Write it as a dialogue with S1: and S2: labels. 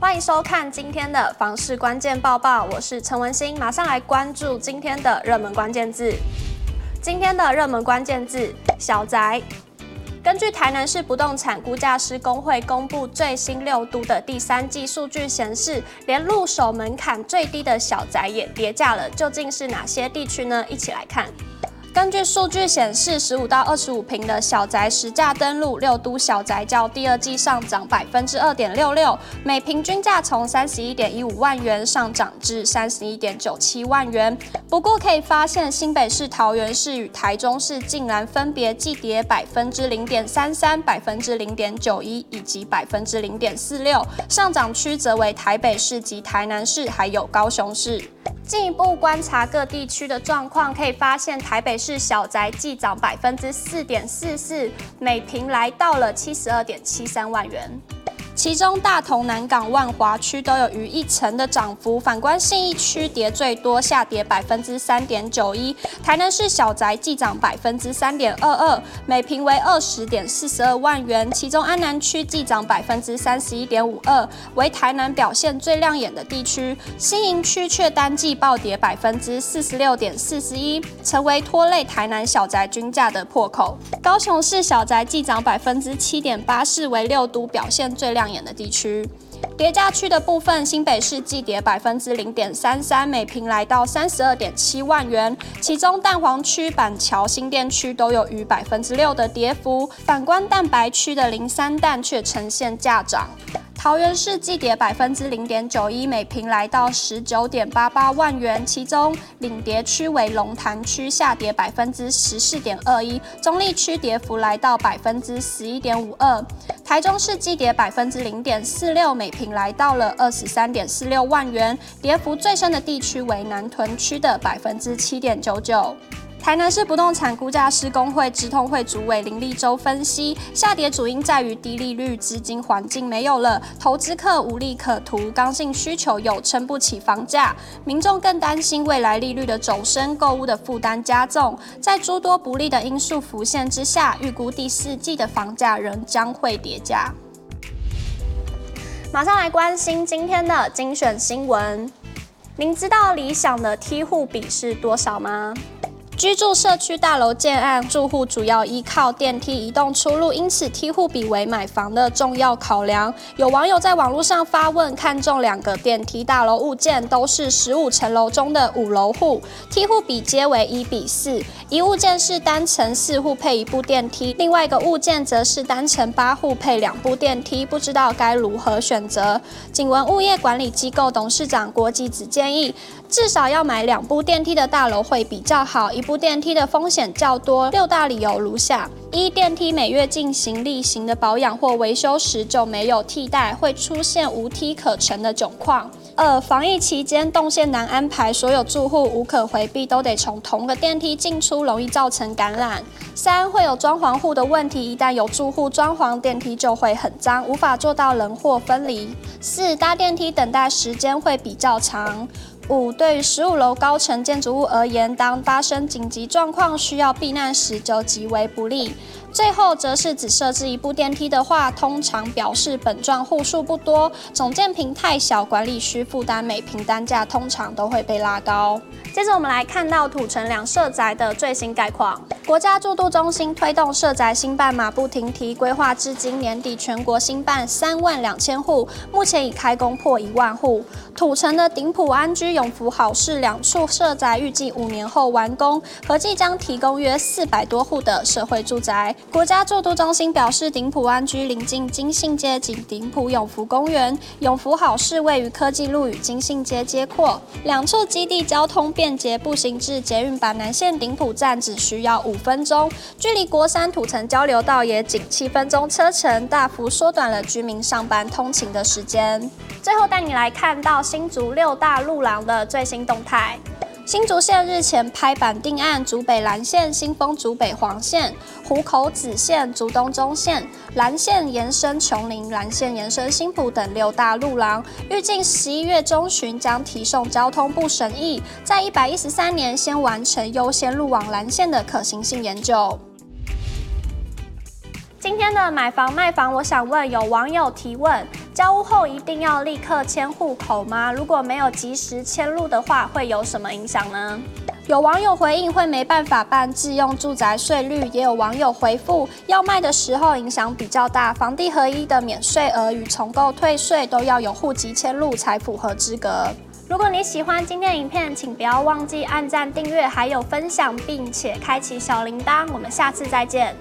S1: 欢迎收看今天的房市关键报报，我是陈文心，马上来关注今天的热门关键字。今天的热门关键字：小宅。根据台南市不动产估价师公会公布最新六都的第三季数据显示，连入手门槛最低的小宅也跌价了。究竟是哪些地区呢？一起来看。根据数据显示，十五到二十五坪的小宅实价登录六都小宅较第二季上涨百分之二点六六，每坪均价从三十一点一五万元上涨至三十一点九七万元。不过可以发现，新北市、桃园市与台中市竟然分别季跌百分之零点三三、百分之零点九一以及百分之零点四六，上涨区则为台北市及台南市，还有高雄市。进一步观察各地区的状况，可以发现台北市小宅季涨百分之四点四四，每平来到了七十二点七三万元。其中大同、南港、万华区都有逾一成的涨幅，反观信义区跌最多，下跌百分之三点九一。台南市小宅季涨百分之三点二二，每坪为二十点四十二万元。其中安南区季涨百分之三十一点五二，为台南表现最亮眼的地区。新营区却单季暴跌百分之四十六点四十一，成为拖累台南小宅均价的破口。高雄市小宅季涨百分之七点八四，为六都表现最亮眼的地区，跌价区的部分，新北市季跌百分之零点三三，每坪来到三十二点七万元。其中蛋黄区、板桥、新店区都有逾百分之六的跌幅。反观蛋白区的零三蛋却呈现价涨。桃园市季跌百分之零点九一，每坪来到十九点八八万元。其中领跌区为龙潭区，下跌百分之十四点二一，中立区跌幅来到百分之十一点五二。台中市季跌百分之零点四六，每平来到了二十三点四六万元。跌幅最深的地区为南屯区的百分之七点九九。台南市不动产估价师公会直通会主委林立洲分析，下跌主因在于低利率、资金环境没有了，投资客无利可图，刚性需求又撑不起房价，民众更担心未来利率的走升，购物的负担加重，在诸多不利的因素浮现之下，预估第四季的房价仍将会跌价。马上来关心今天的精选新闻，您知道理想的梯户比是多少吗？居住社区大楼建案，住户主要依靠电梯移动出入，因此梯户比为买房的重要考量。有网友在网络上发问，看中两个电梯大楼物件，都是十五层楼中的五楼户，梯户比皆为一比四。一物件是单层四户配一部电梯，另外一个物件则是单层八户配两部电梯，不知道该如何选择。景文物业管理机构董事长郭基子建议，至少要买两部电梯的大楼会比较好。一部电梯的风险较多，六大理由如下：一、电梯每月进行例行的保养或维修时就没有替代，会出现无梯可乘的窘况；二、防疫期间动线难安排，所有住户无可回避都得从同个电梯进出，容易造成感染；三、会有装潢户的问题，一旦有住户装潢，电梯就会很脏，无法做到人货分离；四、搭电梯等待时间会比较长。五，对于十五楼高层建筑物而言，当发生紧急状况需要避难时，就极为不利。最后，则是只设置一部电梯的话，通常表示本幢户数不多，总建坪太小，管理需负担每坪单价通常都会被拉高。接着，我们来看到土城两社宅的最新概况。国家住都中心推动社宅新办马不停蹄，规划至今年底全国新办三万两千户，目前已开工破一万户。土城的顶埔安居、永福好事两处社宅，预计五年后完工，合计将提供约四百多户的社会住宅。国家住都中心表示，鼎埔安居临近金信街及鼎埔永福公园，永福好事位于科技路与金信街街廓，两处基地交通便捷，步行至捷运板南线顶埔站只需要五分钟，距离国三土城交流道也仅七分钟车程，大幅缩短了居民上班通勤的时间。最后带你来看到新竹六大路廊的最新动态。新竹县日前拍板定案，竹北蓝线、新丰竹北黄线、湖口子线、竹东中线、蓝线延伸琼林、蓝线延伸新埔等六大路廊，预计十一月中旬将提送交通部审议，在一百一十三年先完成优先路网蓝线的可行性研究。今天的买房卖房，我想问有网友提问。交屋后一定要立刻迁户口吗？如果没有及时迁入的话，会有什么影响呢？有网友回应会没办法办自用住宅税率，也有网友回复要卖的时候影响比较大，房地合一的免税额与重购退税都要有户籍迁入才符合资格。如果你喜欢今天影片，请不要忘记按赞、订阅，还有分享，并且开启小铃铛。我们下次再见。